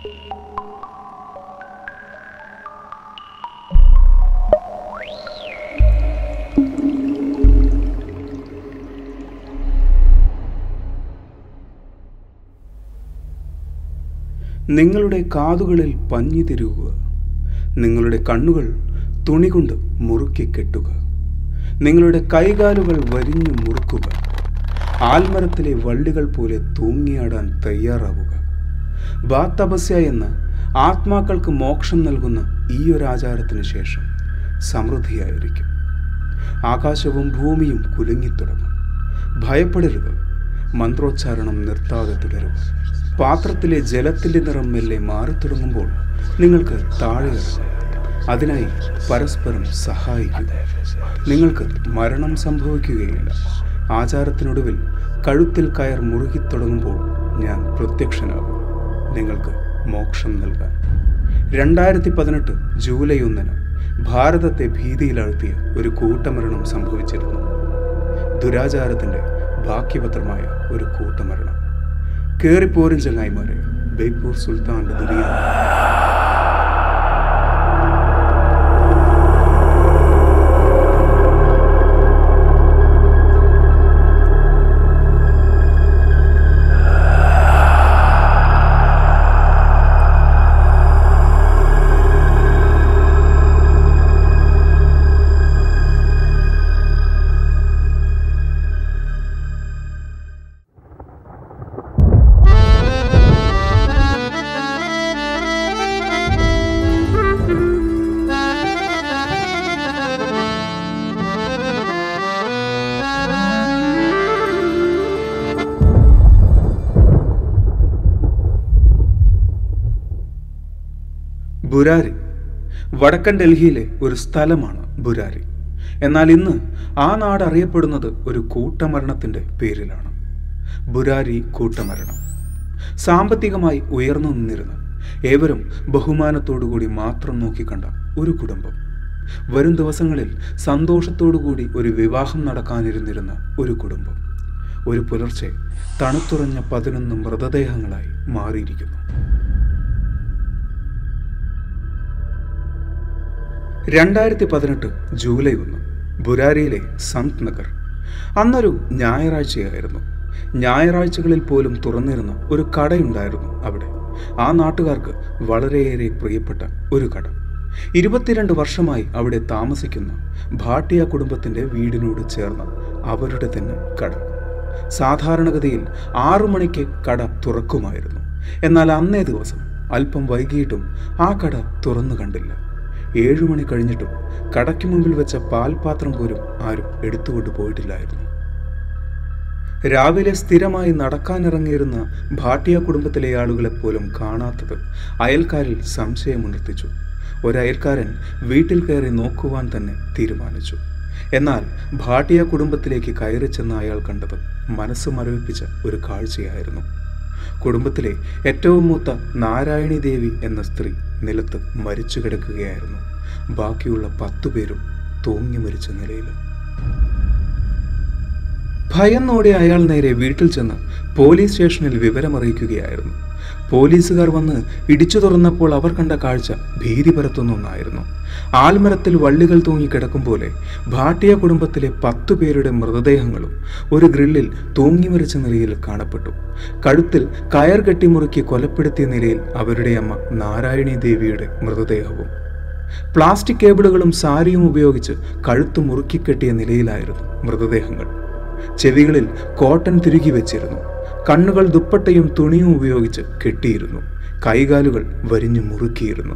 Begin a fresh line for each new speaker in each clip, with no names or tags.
നിങ്ങളുടെ കാതുകളിൽ പഞ്ഞി തിരുകുക നിങ്ങളുടെ കണ്ണുകൾ തുണി കൊണ്ട് മുറുക്കി കെട്ടുക. നിങ്ങളുടെ കൈകാലുകൾ വരിഞ്ഞു മുറുക്കുക. ആൽമരത്തിലെ വള്ളികൾ പോലെ തൂങ്ങിയാടാൻ തയ്യാറാവുക. ബാത്തപസ്യ എന്ന ആത്മാക്കൾക്ക് മോക്ഷം നൽകുന്ന ഈ ഒരു ആചാരത്തിന് ശേഷം സമൃദ്ധിയായിരിക്കും. ആകാശവും ഭൂമിയും കുലുങ്ങിത്തുടങ്ങും. ഭയപ്പെടരുത്. മന്ത്രോച്ചാരണം നിർത്താതെ തുടരുക. പാത്രത്തിലെ ജലത്തിന്റെ നിറം മെല്ലെ മാറി തുടങ്ങുമ്പോൾ നിങ്ങൾക്ക് താഴെ അതിനായി പരസ്പരം സഹായിക്കുക നിങ്ങൾക്ക് മരണം സംഭവിക്കുകയില്ല. ആചാരത്തിനൊടുവിൽ കഴുത്തിൽ കയർ മുറുകിത്തുടങ്ങുമ്പോൾ ഞാൻ പ്രത്യക്ഷനാകും. നിങ്ങൾക്ക് മോക്ഷം നൽകാൻ. രണ്ടായിരത്തി പതിനെട്ട് ജൂലൈ ഒന്നിന് ഭാരതത്തെ ഭീതിയിലാഴ്ത്തിയ ഒരു കൂട്ടമരണം സംഭവിച്ചിരുന്നു. ദുരാചാരത്തിന്റെ ബാക്കിപത്രമായ ഒരു കൂട്ടമരണം. കേറിപ്പോരും ചങ്ങായിമാരെ ബേപ്പൂർ സുൽത്താന്റെ ദുരിയാണ് ബുരാരി. വടക്കൻ ഡൽഹിയിലെ ഒരു സ്ഥലമാണ് ബുരാരി. എന്നാൽ ഇന്ന് ആ നാട് അറിയപ്പെടുന്നത് ഒരു കൂട്ടമരണത്തിന്റെ പേരിലാണ്. ബുരാരി കൂട്ടമരണം. സാമ്പത്തികമായി ഉയർന്നു നിന്നിരുന്ന ഏവരും ബഹുമാനത്തോടുകൂടി മാത്രം നോക്കിക്കണ്ട ഒരു കുടുംബം. വരും ദിവസങ്ങളിൽ സന്തോഷത്തോടുകൂടി ഒരു വിവാഹം നടക്കാനിരുന്നിരുന്ന ഒരു കുടുംബം. ഒരു പുലർച്ചെ തണുത്തുറഞ്ഞ പതിനൊന്ന് മൃതദേഹങ്ങളായി മാറിയിരിക്കുന്നു. രണ്ടായിരത്തി പതിനെട്ട് ജൂലൈ ഒന്ന് ബുരാരിയിലെ സന്ത് നഗർ. അന്നൊരു ഞായറാഴ്ചയായിരുന്നു. ഞായറാഴ്ചകളിൽ പോലും തുറന്നിരുന്ന ഒരു കടയുണ്ടായിരുന്നു അവിടെ. ആ നാട്ടുകാർക്ക് വളരെയേറെ പ്രിയപ്പെട്ട ഒരു കട. ഇരുപത്തിരണ്ട് വർഷമായി അവിടെ താമസിക്കുന്ന ഭാട്ടിയ കുടുംബത്തിന്റെ വീടിനോട് ചേർന്ന അവരുടെ തന്നെ കട. സാധാരണഗതിയിൽ ആറു മണിക്ക് കട തുറക്കുമായിരുന്നു. എന്നാൽ അന്നേ ദിവസം അല്പം വൈകിയിട്ടും ആ കട തുറന്നു കണ്ടില്ല. ഏഴു മണി കഴിഞ്ഞിട്ടും കടയ്ക്ക് മുമ്പിൽ വെച്ച പാൽപാത്രം പോലും ആരും എടുത്തുകൊണ്ട് പോയിട്ടില്ലായിരുന്നു. രാവിലെ സ്ഥിരമായി നടക്കാനിറങ്ങിയിരുന്ന ഭാട്ടിയ കുടുംബത്തിലെ ആളുകളെ പോലും കാണാത്തത് അയൽക്കാരിൽ സംശയമുണർത്തിച്ചു ഒരയൽക്കാരൻ വീട്ടിൽ കയറി നോക്കുവാൻ തന്നെ തീരുമാനിച്ചു. എന്നാൽ ഭാട്ടിയ കുടുംബത്തിലേക്ക് കയറി ചെന്ന അയാൾ കണ്ടത് മനസ്സ് മരവിപ്പിച്ച ഒരു കാഴ്ചയായിരുന്നു. കുടുംബത്തിലെ ഏറ്റവും മൂത്ത നാരായണി ദേവി എന്ന സ്ത്രീ നിലത്ത് മരിച്ചു കിടക്കുകയായിരുന്നു. ബാക്കിയുള്ള പത്തു പേരും തൂങ്ങി മരിച്ച നിലയിൽ ഭയന്നോടെ അയാൾ നേരെ വീട്ടിൽ ചെന്ന് പോലീസ് സ്റ്റേഷനിൽ വിവരമറിയിക്കുകയായിരുന്നു. പോലീസുകാർ വന്ന് ഇടിച്ചു തുറന്നപ്പോൾ അവർ കണ്ട കാഴ്ച ഭീതി പരത്തുന്ന ഒന്നായിരുന്നു. ആൽമരത്തിൽ വള്ളികൾ തൂങ്ങിക്കിടക്കും പോലെ ഭാട്ടിയ കുടുംബത്തിലെ പത്തു പേരുടെ മൃതദേഹങ്ങളും ഒരു ഗ്രില്ലിൽ തൂങ്ങി മരിച്ച നിലയിൽ കാണപ്പെട്ടു. കഴുത്തിൽ കയർ കെട്ടിമുറുക്കി കൊലപ്പെടുത്തിയ നിലയിൽ അവരുടെ അമ്മ നാരായണി ദേവിയുടെ മൃതദേഹവും. പ്ലാസ്റ്റിക് കേബിളുകളും സാരിയും ഉപയോഗിച്ച് കഴുത്ത് മുറുക്കിക്കെട്ടിയ നിലയിലായിരുന്നു മൃതദേഹങ്ങൾ. ചെവികളിൽ കോട്ടൺ തിരുകി വെച്ചിരുന്നു. കണ്ണുകൾ ദുപ്പട്ടയും തുണിയും ഉപയോഗിച്ച് കെട്ടിയിരുന്നു. കൈകാലുകൾ വരിഞ്ഞു മുറുക്കിയിരുന്നു.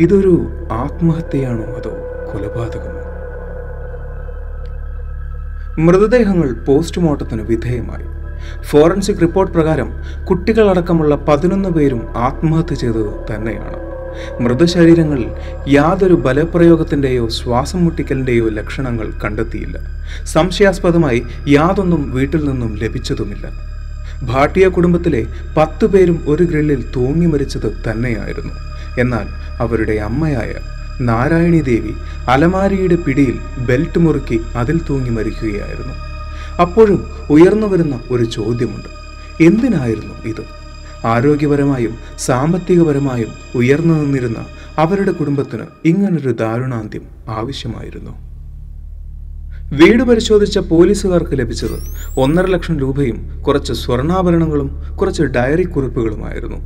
ഇതൊരു ആത്മഹത്യയാണോ അതോ കൊലപാതകമോ? മൃതദേഹങ്ങൾ പോസ്റ്റ്മോർട്ടത്തിന് വിധേയമായി. ഫോറൻസിക് റിപ്പോർട്ട് പ്രകാരം കുട്ടികളടക്കമുള്ള പതിനൊന്ന് പേരും ആത്മഹത്യ ചെയ്തത് തന്നെയാണ്. മൃതശരീരങ്ങളിൽ യാതൊരു ബലപ്രയോഗത്തിന്റെയോ ശ്വാസം മുട്ടിക്കലിന്റെയോ ലക്ഷണങ്ങൾ കണ്ടെത്തിയില്ല. സംശയാസ്പദമായി യാതൊന്നും വീട്ടിൽ നിന്നും ലഭിച്ചതുമില്ല. ഭാട്ടിയ കുടുംബത്തിലെ പത്തു പേരും ഒരു ഗ്രില്ലിൽ തൂങ്ങി മരിച്ചത് തന്നെയായിരുന്നു. എന്നാൽ അവരുടെ അമ്മയായ നാരായണി ദേവി അലമാരിയുടെ പിടിയിൽ ബെൽറ്റ് മുറുക്കി അതിൽ തൂങ്ങി മരിക്കുകയായിരുന്നു. അപ്പോഴും ഉയർന്നു വരുന്ന ഒരു ചോദ്യമുണ്ട്. എന്തിനായിരുന്നു ഇത്? ആരോഗ്യപരമായും സാമ്പത്തികപരമായും ഉയർന്നു നിന്നിരുന്ന അവരുടെ കുടുംബത്തിന് ഇങ്ങനൊരു ദാരുണാന്ത്യം ആവശ്യമായിരുന്നു. വീട് പരിശോധിച്ച പോലീസുകാർക്ക് ലഭിച്ചത് ഒന്നര ലക്ഷം രൂപയും കുറച്ച് സ്വർണാഭരണങ്ങളും കുറച്ച് ഡയറി കുറിപ്പുകളുമായിരുന്നു.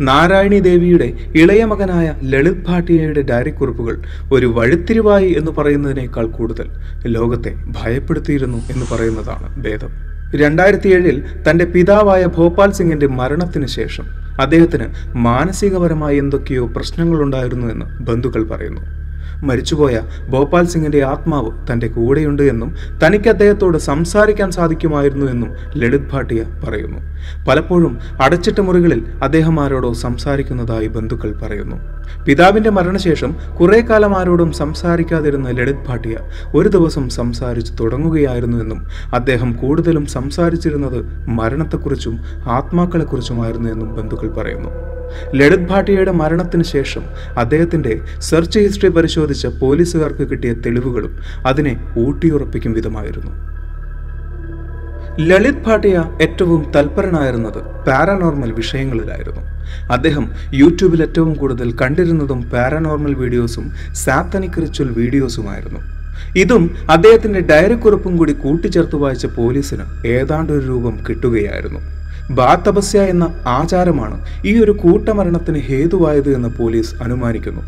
നാരായണി ദേവിയുടെ ഇളയ മകനായ ലളിത് ഭാട്ടിയയുടെ ഡയറി കുറിപ്പുകൾ ഒരു വഴിത്തിരിവായി എന്ന് പറയുന്നതിനേക്കാൾ കൂടുതൽ ലോകത്തെ ഭയപ്പെടുത്തിയിരുന്നു എന്ന് പറയുന്നതാണ് ഭേദം. രണ്ടായിരത്തി ഏഴിൽ തന്റെ പിതാവായ ഭോപ്പാൽ സിംഗിന്റെ മരണത്തിന് ശേഷം അദ്ദേഹത്തിന് മാനസികപരമായി എന്തൊക്കെയോ പ്രശ്നങ്ങളുണ്ടായിരുന്നു എന്ന് ബന്ധുക്കൾ പറയുന്നു. മരിച്ചുപോയ ഭോപ്പാൽ സിംഗിന്റെ ആത്മാവ് തന്റെ കൂടെയുണ്ട് എന്നും തനിക്ക് അദ്ദേഹത്തോട് സംസാരിക്കാൻ സാധിക്കുമായിരുന്നു എന്നും ലളിത് ഭാട്ടിയ പറയുന്നു. പലപ്പോഴും അടച്ചിട്ട മുറികളിൽ അദ്ദേഹം ആരോടോ സംസാരിക്കുന്നതായി ബന്ധുക്കൾ പറയുന്നു. പിതാവിന്റെ മരണശേഷം കുറെ കാലം ആരോടും സംസാരിക്കാതിരുന്ന ലളിത് ഭാട്ടിയ ഒരു ദിവസം സംസാരിച്ചു തുടങ്ങുകയായിരുന്നു എന്നും അദ്ദേഹം കൂടുതലും സംസാരിച്ചിരുന്നത് മരണത്തെക്കുറിച്ചും ആത്മാക്കളെക്കുറിച്ചുമായിരുന്നു എന്നും ബന്ധുക്കൾ പറയുന്നു. ലളിത് ഭാട്ടിയയുടെ മരണത്തിന് ശേഷം അദ്ദേഹത്തിന്റെ സെർച്ച് ഹിസ്റ്ററി പരിശോധിച്ച പോലീസുകാർക്ക് കിട്ടിയ തെളിവുകളും അതിനെ ഊട്ടിയുറപ്പിക്കും വിധമായിരുന്നു. ലളിത് ഭാട്ടിയ ഏറ്റവും തൽപരനായിരുന്നത് പാരാനോർമൽ വിഷയങ്ങളിലായിരുന്നു. അദ്ദേഹം യൂട്യൂബിൽ ഏറ്റവും കൂടുതൽ കണ്ടിരുന്നതും പാരാനോർമൽ വീഡിയോസും സാത്തനിക് റിച്വൽ വീഡിയോസുമായിരുന്നു ഇതും അദ്ദേഹത്തിന്റെ ഡയറി കുറിപ്പും കൂടി കൂട്ടിച്ചേർത്ത് വായിച്ച പോലീസിന് ഏതാണ്ടൊരു രൂപം കിട്ടുകയായിരുന്നു. ബാത്തപസ്യ എന്ന ആചാരമാണ് ഈ ഒരു കൂട്ടമരണത്തിന് ഹേതുവായത് എന്ന് പോലീസ് അനുമാനിക്കുന്നു.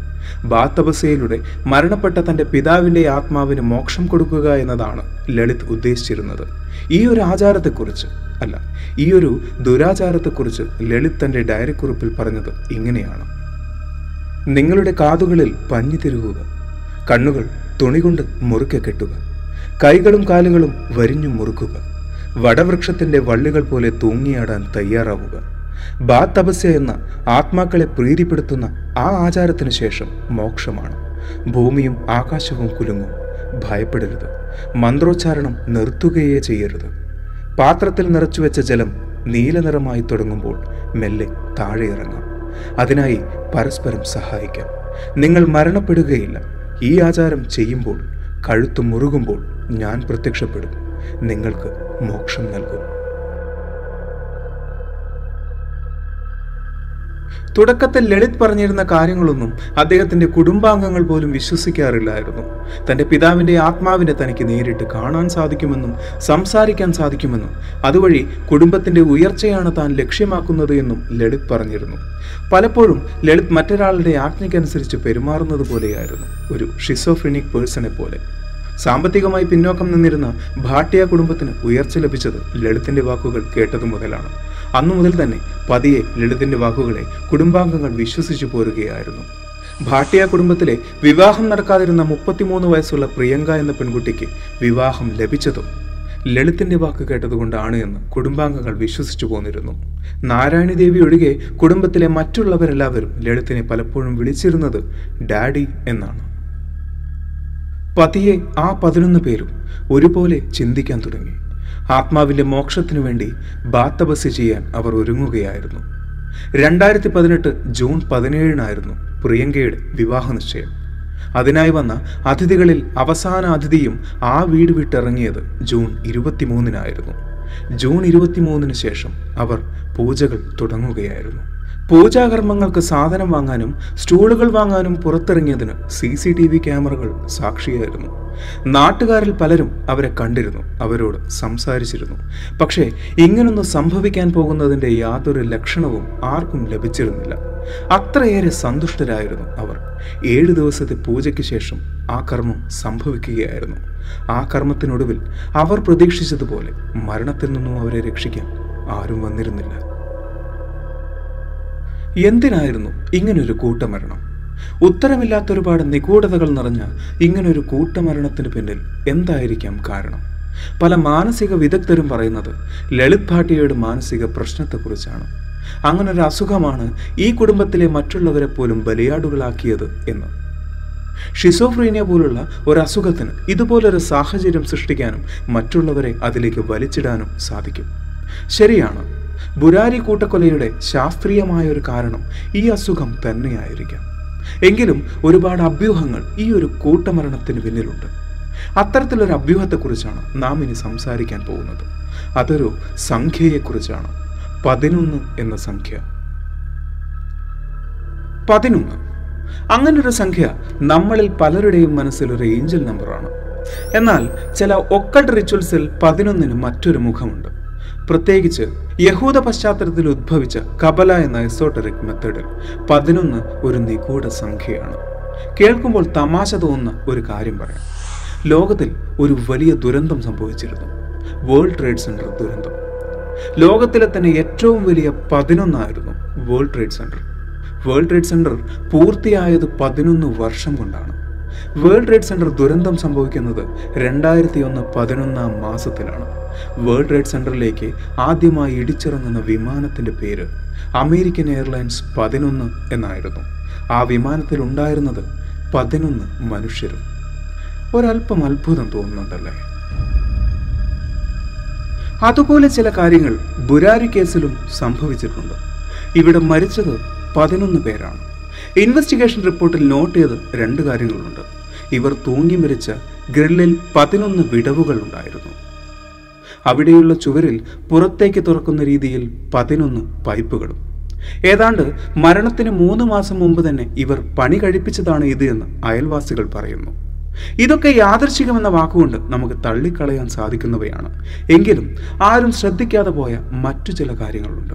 ബാത്തപസ്യയിലൂടെ മരണപ്പെട്ട തന്റെ പിതാവിന്റെ ആത്മാവിന് മോക്ഷം കൊടുക്കുക എന്നതാണ് ലളിത് ഉദ്ദേശിച്ചിരുന്നത്. ഈ ഒരു ആചാരത്തെക്കുറിച്ച് അല്ല ഈ ഒരു ദുരാചാരത്തെക്കുറിച്ച് ലളിത് തന്റെ ഡയറിക്കുറിപ്പിൽ പറഞ്ഞത് ഇങ്ങനെയാണ്. നിങ്ങളുടെ കാതുകളിൽ പഞ്ഞു തിരുകുക കണ്ണുകൾ തുണികൊണ്ട് മുറുക്കെ കെട്ടുക കൈകളും കാലുകളും വരിഞ്ഞു മുറുക്കുക വടവൃക്ഷത്തിന്റെ വള്ളികൾ പോലെ തൂങ്ങിയാടാൻ തയ്യാറാവുക. ബാ തപസ്യ എന്ന ആത്മാക്കളെ പ്രീതിപ്പെടുത്തുന്ന ആ ആചാരത്തിന് ശേഷം മോക്ഷമാണ്. ഭൂമിയും ആകാശവും കുലുങ്ങും. ഭയപ്പെടരുത്. മന്ത്രോച്ചാരണം നിർത്തുകയേ ചെയ്യരുത്. പാത്രത്തിൽ നിറച്ചുവെച്ച ജലം നീലനിറമായി തുടങ്ങുമ്പോൾ മെല്ലെ താഴെ ഇറങ്ങാം. അതിനായി പരസ്പരം സഹായിക്കാം. നിങ്ങൾ മരണപ്പെടുകയില്ല. ഈ ആചാരം ചെയ്യുമ്പോൾ കഴുത്തു മുറുകുമ്പോൾ ഞാൻ പ്രത്യക്ഷപ്പെടും. നിങ്ങൾക്ക് മോക്ഷം നൽകും. തുടക്കത്തിൽ ലളിത് പറഞ്ഞിരുന്ന കാര്യങ്ങളൊന്നും അദ്ദേഹത്തിന്റെ കുടുംബാംഗങ്ങൾ പോലും വിശ്വസിക്കാറില്ലായിരുന്നു. തന്റെ പിതാവിന്റെ ആത്മാവിനെ തനിക്ക് നേരിട്ട് കാണാൻ സാധിക്കുമെന്നും സംസാരിക്കാൻ സാധിക്കുമെന്നും അതുവഴി കുടുംബത്തിന്റെ ഉയർച്ചയാണ് താൻ ലക്ഷ്യമാക്കുന്നത് എന്നും ലളിത് പറഞ്ഞിരുന്നു. പലപ്പോഴും ലളിത് മറ്റൊരാളുടെ ആജ്ഞയ്ക്കനുസരിച്ച് പെരുമാറുന്നത് പോലെയായിരുന്നു ഒരു ഷിസോഫ്രിനിക് പേഴ്സണെ പോലെ. സാമ്പത്തികമായി പിന്നോക്കം നിന്നിരുന്ന ഭാട്ടിയ കുടുംബത്തിന് ഉയർച്ച ലഭിച്ചത് ലളിതന്റെ വാക്കുകൾ കേട്ടതു മുതലാണ്. അന്നു മുതൽ തന്നെ പതിയെ ലളിതന്റെ വാക്കുകളെ കുടുംബാംഗങ്ങൾ വിശ്വസിച്ചു പോരുകയായിരുന്നു. ഭാട്ടിയ കുടുംബത്തിലെ വിവാഹം നടക്കാതിരുന്ന മുപ്പത്തിമൂന്ന് വയസ്സുള്ള പ്രിയങ്ക എന്ന പെൺകുട്ടിക്ക് വിവാഹം ലഭിച്ചതും ലളിതന്റെ വാക്ക് കേട്ടതുകൊണ്ടാണ് എന്ന് കുടുംബാംഗങ്ങൾ വിശ്വസിച്ചു പോന്നിരുന്നു. നാരായണി ദേവി ഒഴികെ കുടുംബത്തിലെ മറ്റുള്ളവരെല്ലാവരും ലളിതനെ പലപ്പോഴും വിളിച്ചിരുന്നത് ഡാഡി എന്നാണ്. പതിയെ ആ പതിനൊന്ന് പേരും ഒരുപോലെ ചിന്തിക്കാൻ തുടങ്ങി. ആത്മാവിന്റെ മോക്ഷത്തിനു വേണ്ടി ബാത്തബസ് ചെയ്യാൻ അവർ ഒരുങ്ങുകയായിരുന്നു. രണ്ടായിരത്തി പതിനെട്ട് ജൂൺ പതിനേഴിനായിരുന്നു പ്രിയങ്കയുടെ വിവാഹ നിശ്ചയം അതിനായി വന്ന അതിഥികളിൽ അവസാന അതിഥിയും ആ വീട് വിട്ടിറങ്ങിയത് ജൂൺ ഇരുപത്തിമൂന്നിനായിരുന്നു. ജൂൺ ഇരുപത്തിമൂന്നിന് ശേഷം അവർ പൂജകൾ തുടങ്ങുകയായിരുന്നു. പൂജാകർമ്മങ്ങൾക്ക് സാധനം വാങ്ങാനും സ്റ്റൂളുകൾ വാങ്ങാനും പുറത്തിറങ്ങിയതിന് സി സി ടി വി ക്യാമറകൾ സാക്ഷിയായിരുന്നു. നാട്ടുകാരിൽ പലരും അവരെ കണ്ടിരുന്നു അവരോട് സംസാരിച്ചിരുന്നു. പക്ഷേ ഇങ്ങനൊന്നും സംഭവിക്കാൻ പോകുന്നതിന്റെ യാതൊരു ലക്ഷണവും ആർക്കും ലഭിച്ചിരുന്നില്ല. അത്രയേറെ സന്തുഷ്ടരായിരുന്നു അവർ. ഏഴു ദിവസത്തെ പൂജയ്ക്ക് ശേഷം ആ കർമ്മം സംഭവിക്കുകയായിരുന്നു. ആ കർമ്മത്തിനൊടുവിൽ അവർ പ്രതീക്ഷിച്ചതുപോലെ മരണത്തിൽ നിന്നും അവരെ രക്ഷിക്കാൻ ആരും വന്നിരുന്നില്ല. എന്തിനായിരുന്നു ഇങ്ങനൊരു കൂട്ടമരണം? ഉത്തരമില്ലാത്ത ഒരുപാട് നിഗൂഢതകൾ നിറഞ്ഞ ഇങ്ങനൊരു കൂട്ടമരണത്തിന് പിന്നിൽ എന്തായിരിക്കാം കാരണം? പല മാനസിക വിദഗ്ധരും പറയുന്നത് ലളിത് ഭാട്ടിയയുടെ മാനസിക പ്രശ്നത്തെക്കുറിച്ചാണ്. അങ്ങനൊരു അസുഖമാണ് ഈ കുടുംബത്തിലെ മറ്റുള്ളവരെ പോലും ബലിയാടുകളാക്കിയത് എന്ന്. ഷിസോഫ്രീനിയ പോലുള്ള ഒരു അസുഖത്തിന് ഇതുപോലൊരു സാഹചര്യം സൃഷ്ടിക്കാനും മറ്റുള്ളവരെ അതിലേക്ക് വലിച്ചിടാനും സാധിക്കും. ശരിയാണ് ബുരാരി കൂട്ടക്കൊലയുടെ ശാസ്ത്രീയമായ ഒരു കാരണം ഈ അസുഖം തന്നെയായിരിക്കാം. എങ്കിലും ഒരുപാട് അഭ്യൂഹങ്ങൾ ഈ ഒരു കൂട്ടമരണത്തിന് പിന്നിലുണ്ട്. അത്തരത്തിലൊരു അഭ്യൂഹത്തെക്കുറിച്ചാണ് നാം ഇനി സംസാരിക്കാൻ പോകുന്നത്. അതൊരു സംഖ്യയെക്കുറിച്ചാണ്. പതിനൊന്ന് എന്ന സംഖ്യ. പതിനൊന്ന്. അങ്ങനൊരു സംഖ്യ നമ്മളിൽ പലരുടെയും മനസ്സിൽ ഒരു ഏഞ്ചൽ നമ്പറാണ്. എന്നാൽ ചില ഒക്കൾട്ട് റിച്വൽസിൽ പതിനൊന്നിന് മറ്റൊരു മുഖമുണ്ട്. പ്രത്യേകിച്ച് യഹൂദ പശ്ചാത്തലത്തിൽ ഉദ്ഭവിച്ച കബല എന്ന എസോട്ടറിക് മെത്തേഡിൽ പതിനൊന്ന് ഒരു നിഗൂഢ സംഖ്യയാണ്. കേൾക്കുമ്പോൾ തമാശ തോന്നുന്ന ഒരു കാര്യം പറയാം. ലോകത്തിൽ ഒരു വലിയ ദുരന്തം സംഭവിച്ചിരുന്നു. വേൾഡ് ട്രേഡ് സെന്റർ ദുരന്തം. ലോകത്തിലെ തന്നെ ഏറ്റവും വലിയ പതിനൊന്നായിരുന്നു world trade centre. World trade centre പൂർത്തിയായത് പതിനൊന്ന് വർഷം കൊണ്ടാണ്. വേൾഡ് ട്രേഡ് സെന്റർ ദുരന്തം സംഭവിക്കുന്നത് രണ്ടായിരത്തി ഒന്ന് പതിനൊന്നാം മാസത്തിലാണ്. വേൾഡ് ട്രേഡ് സെന്ററിലേക്ക് ആദ്യമായി ഇടിച്ചിറങ്ങുന്ന വിമാനത്തിന്റെ പേര് അമേരിക്കൻ എയർലൈൻസ് പതിനൊന്ന് എന്നായിരുന്നു. ആ വിമാനത്തിൽ ഉണ്ടായിരുന്നത് പതിനൊന്ന് മനുഷ്യരും. ഒരല്പം അത്ഭുതം തോന്നുന്നുണ്ടല്ലേ? അതുപോലെ ചില കാര്യങ്ങൾ ബുരാരി കേസിലും സംഭവിച്ചിട്ടുണ്ട്. ഇവിടെ മരിച്ചത് പതിനൊന്ന് പേരാണ്. ഇൻവെസ്റ്റിഗേഷൻ റിപ്പോർട്ടിൽ നോട്ട് ചെയ്ത് രണ്ട് കാര്യങ്ങളുണ്ട്. ഇവർ തൂങ്ങി മരിച്ച ഗ്രില്ലിൽ പതിനൊന്ന് വിടവുകൾ ഉണ്ടായിരുന്നു അവിടെയുള്ള ചുവരിൽ പുറത്തേക്ക് തുറക്കുന്ന രീതിയിൽ പതിനൊന്ന് പൈപ്പുകളും. ഏതാണ്ട് മരണത്തിന് മൂന്ന് മാസം മുമ്പ് തന്നെ ഇവർ പണി കഴിപ്പിച്ചതാണ് ഇത് എന്ന് അയൽവാസികൾ പറയുന്നു. ഇതൊക്കെ യാദർശികമെന്ന വാക്കുകൊണ്ട് നമുക്ക് തള്ളിക്കളയാൻ സാധിക്കുന്നവയാണ്. എങ്കിലും ആരും ശ്രദ്ധിക്കാതെ പോയ മറ്റു ചില കാര്യങ്ങളുണ്ട്.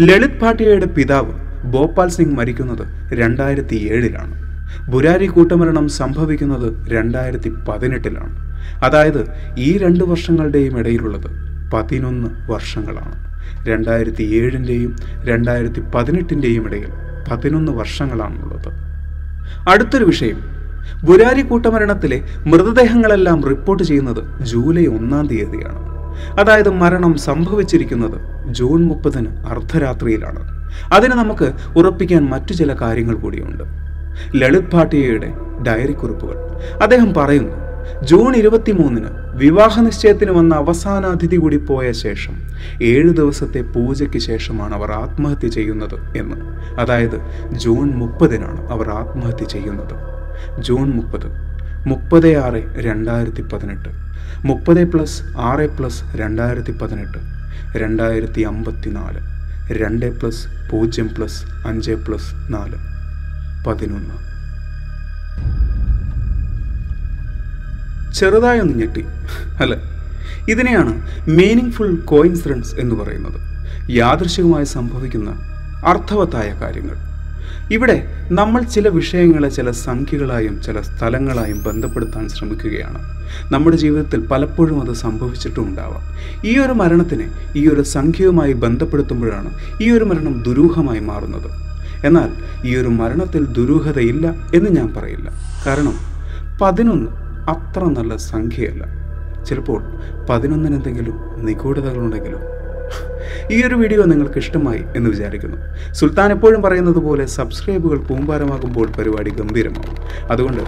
ലളിത് ഭാട്ടിയയുടെ പിതാവ് ഭോപ്പാൽ സിംഗ് മരിക്കുന്നത് രണ്ടായിരത്തി ഏഴിലാണ്. ബുരാരി കൂട്ടമരണം സംഭവിക്കുന്നത് രണ്ടായിരത്തി പതിനെട്ടിലാണ്. അതായത് ഈ രണ്ട് വർഷങ്ങളുടെയും ഇടയിലുള്ളത് പതിനൊന്ന് വർഷങ്ങളാണ്. രണ്ടായിരത്തി ഏഴിന്റെയും രണ്ടായിരത്തി പതിനെട്ടിന്റെയും ഇടയിൽ പതിനൊന്ന് വർഷങ്ങളാണുള്ളത്. അടുത്തൊരു വിഷയം. ബുരാരി കൂട്ടമരണത്തിലെ മൃതദേഹങ്ങളെല്ലാം റിപ്പോർട്ട് ചെയ്യുന്നത് ജൂലൈ ഒന്നാം തീയതിയാണ്. അതായത് മരണം സംഭവിച്ചിരിക്കുന്നത് ജൂൺ മുപ്പതിന് അർദ്ധരാത്രിയിലാണ്. അതിന് നമുക്ക് ഉറപ്പിക്കാൻ മറ്റു ചില കാര്യങ്ങൾ കൂടിയുണ്ട്. ലളിത് ഭാട്ടിയയുടെ ഡയറി കുറിപ്പുകൾ അദ്ദേഹം പറയുന്നു ജൂൺ ഇരുപത്തിമൂന്നിന് വിവാഹ നിശ്ചയത്തിന് വന്ന അവസാന അതിഥി കൂടി പോയ ശേഷം ഏഴ് ദിവസത്തെ പൂജയ്ക്ക് ശേഷമാണ് അവർ ആത്മഹത്യ ചെയ്യുന്നത് എന്ന്. അതായത് ജൂൺ മുപ്പതിനാണ് അവർ ആത്മഹത്യ ചെയ്യുന്നത്. ജൂൺ മുപ്പത് മുപ്പത് ആറ് രണ്ടായിരത്തി പതിനെട്ട് മുപ്പത് പ്ലസ് ആറ് പ്ലസ് രണ്ടായിരത്തി പതിനെട്ട് രണ്ടായിരത്തി അമ്പത്തി നാല് രണ്ട് പ്ലസ് പൂജ്യം പ്ലസ് അഞ്ച് പ്ലസ് നാല്. പതിനൊന്ന് ചെറുതായൊന്ന് ഞെട്ടി. അല്ല? ഇതിനെയാണ് മീനിങ് ഫുൾ കോയിൻസിഡൻസ് എന്ന് പറയുന്നത്. യാദൃശികമായി സംഭവിക്കുന്ന അർത്ഥവത്തായ കാര്യങ്ങൾ. ഇവിടെ നമ്മൾ ചില വിഷയങ്ങളെ ചില സംഖ്യകളായും ചില സ്ഥലങ്ങളായും ബന്ധപ്പെടുത്താൻ ശ്രമിക്കുകയാണ്. നമ്മുടെ ജീവിതത്തിൽ പലപ്പോഴും അത് സംഭവിച്ചിട്ടും ഉണ്ടാവാം. ഈ ഒരു മരണത്തിനെ ഈ ഒരു സംഖ്യയുമായി ബന്ധപ്പെടുത്തുമ്പോഴാണ് ഈ ഒരു മരണം ദുരൂഹമായി മാറുന്നത്. എന്നാൽ ഈ ഒരു മരണത്തിൽ ദുരൂഹതയില്ല എന്ന് ഞാൻ പറയില്ല. കാരണം പതിനൊന്ന് അത്ര നല്ല സംഖ്യയല്ല. ചിലപ്പോൾ പതിനൊന്നിനെന്തെങ്കിലും നിഗൂഢതകളുണ്ടെങ്കിലും? ഈ ഒരു വീഡിയോ നിങ്ങൾക്ക് ഇഷ്ടമായി എന്ന് വിചാരിക്കുന്നു. സുൽത്താൻ എപ്പോഴും പറയുന്നത് പോലെ സബ്സ്ക്രൈബുകൾ പൂമ്പാരമാകുമ്പോൾ പരിപാടി ഗംഭീരമാകും. അതുകൊണ്ട്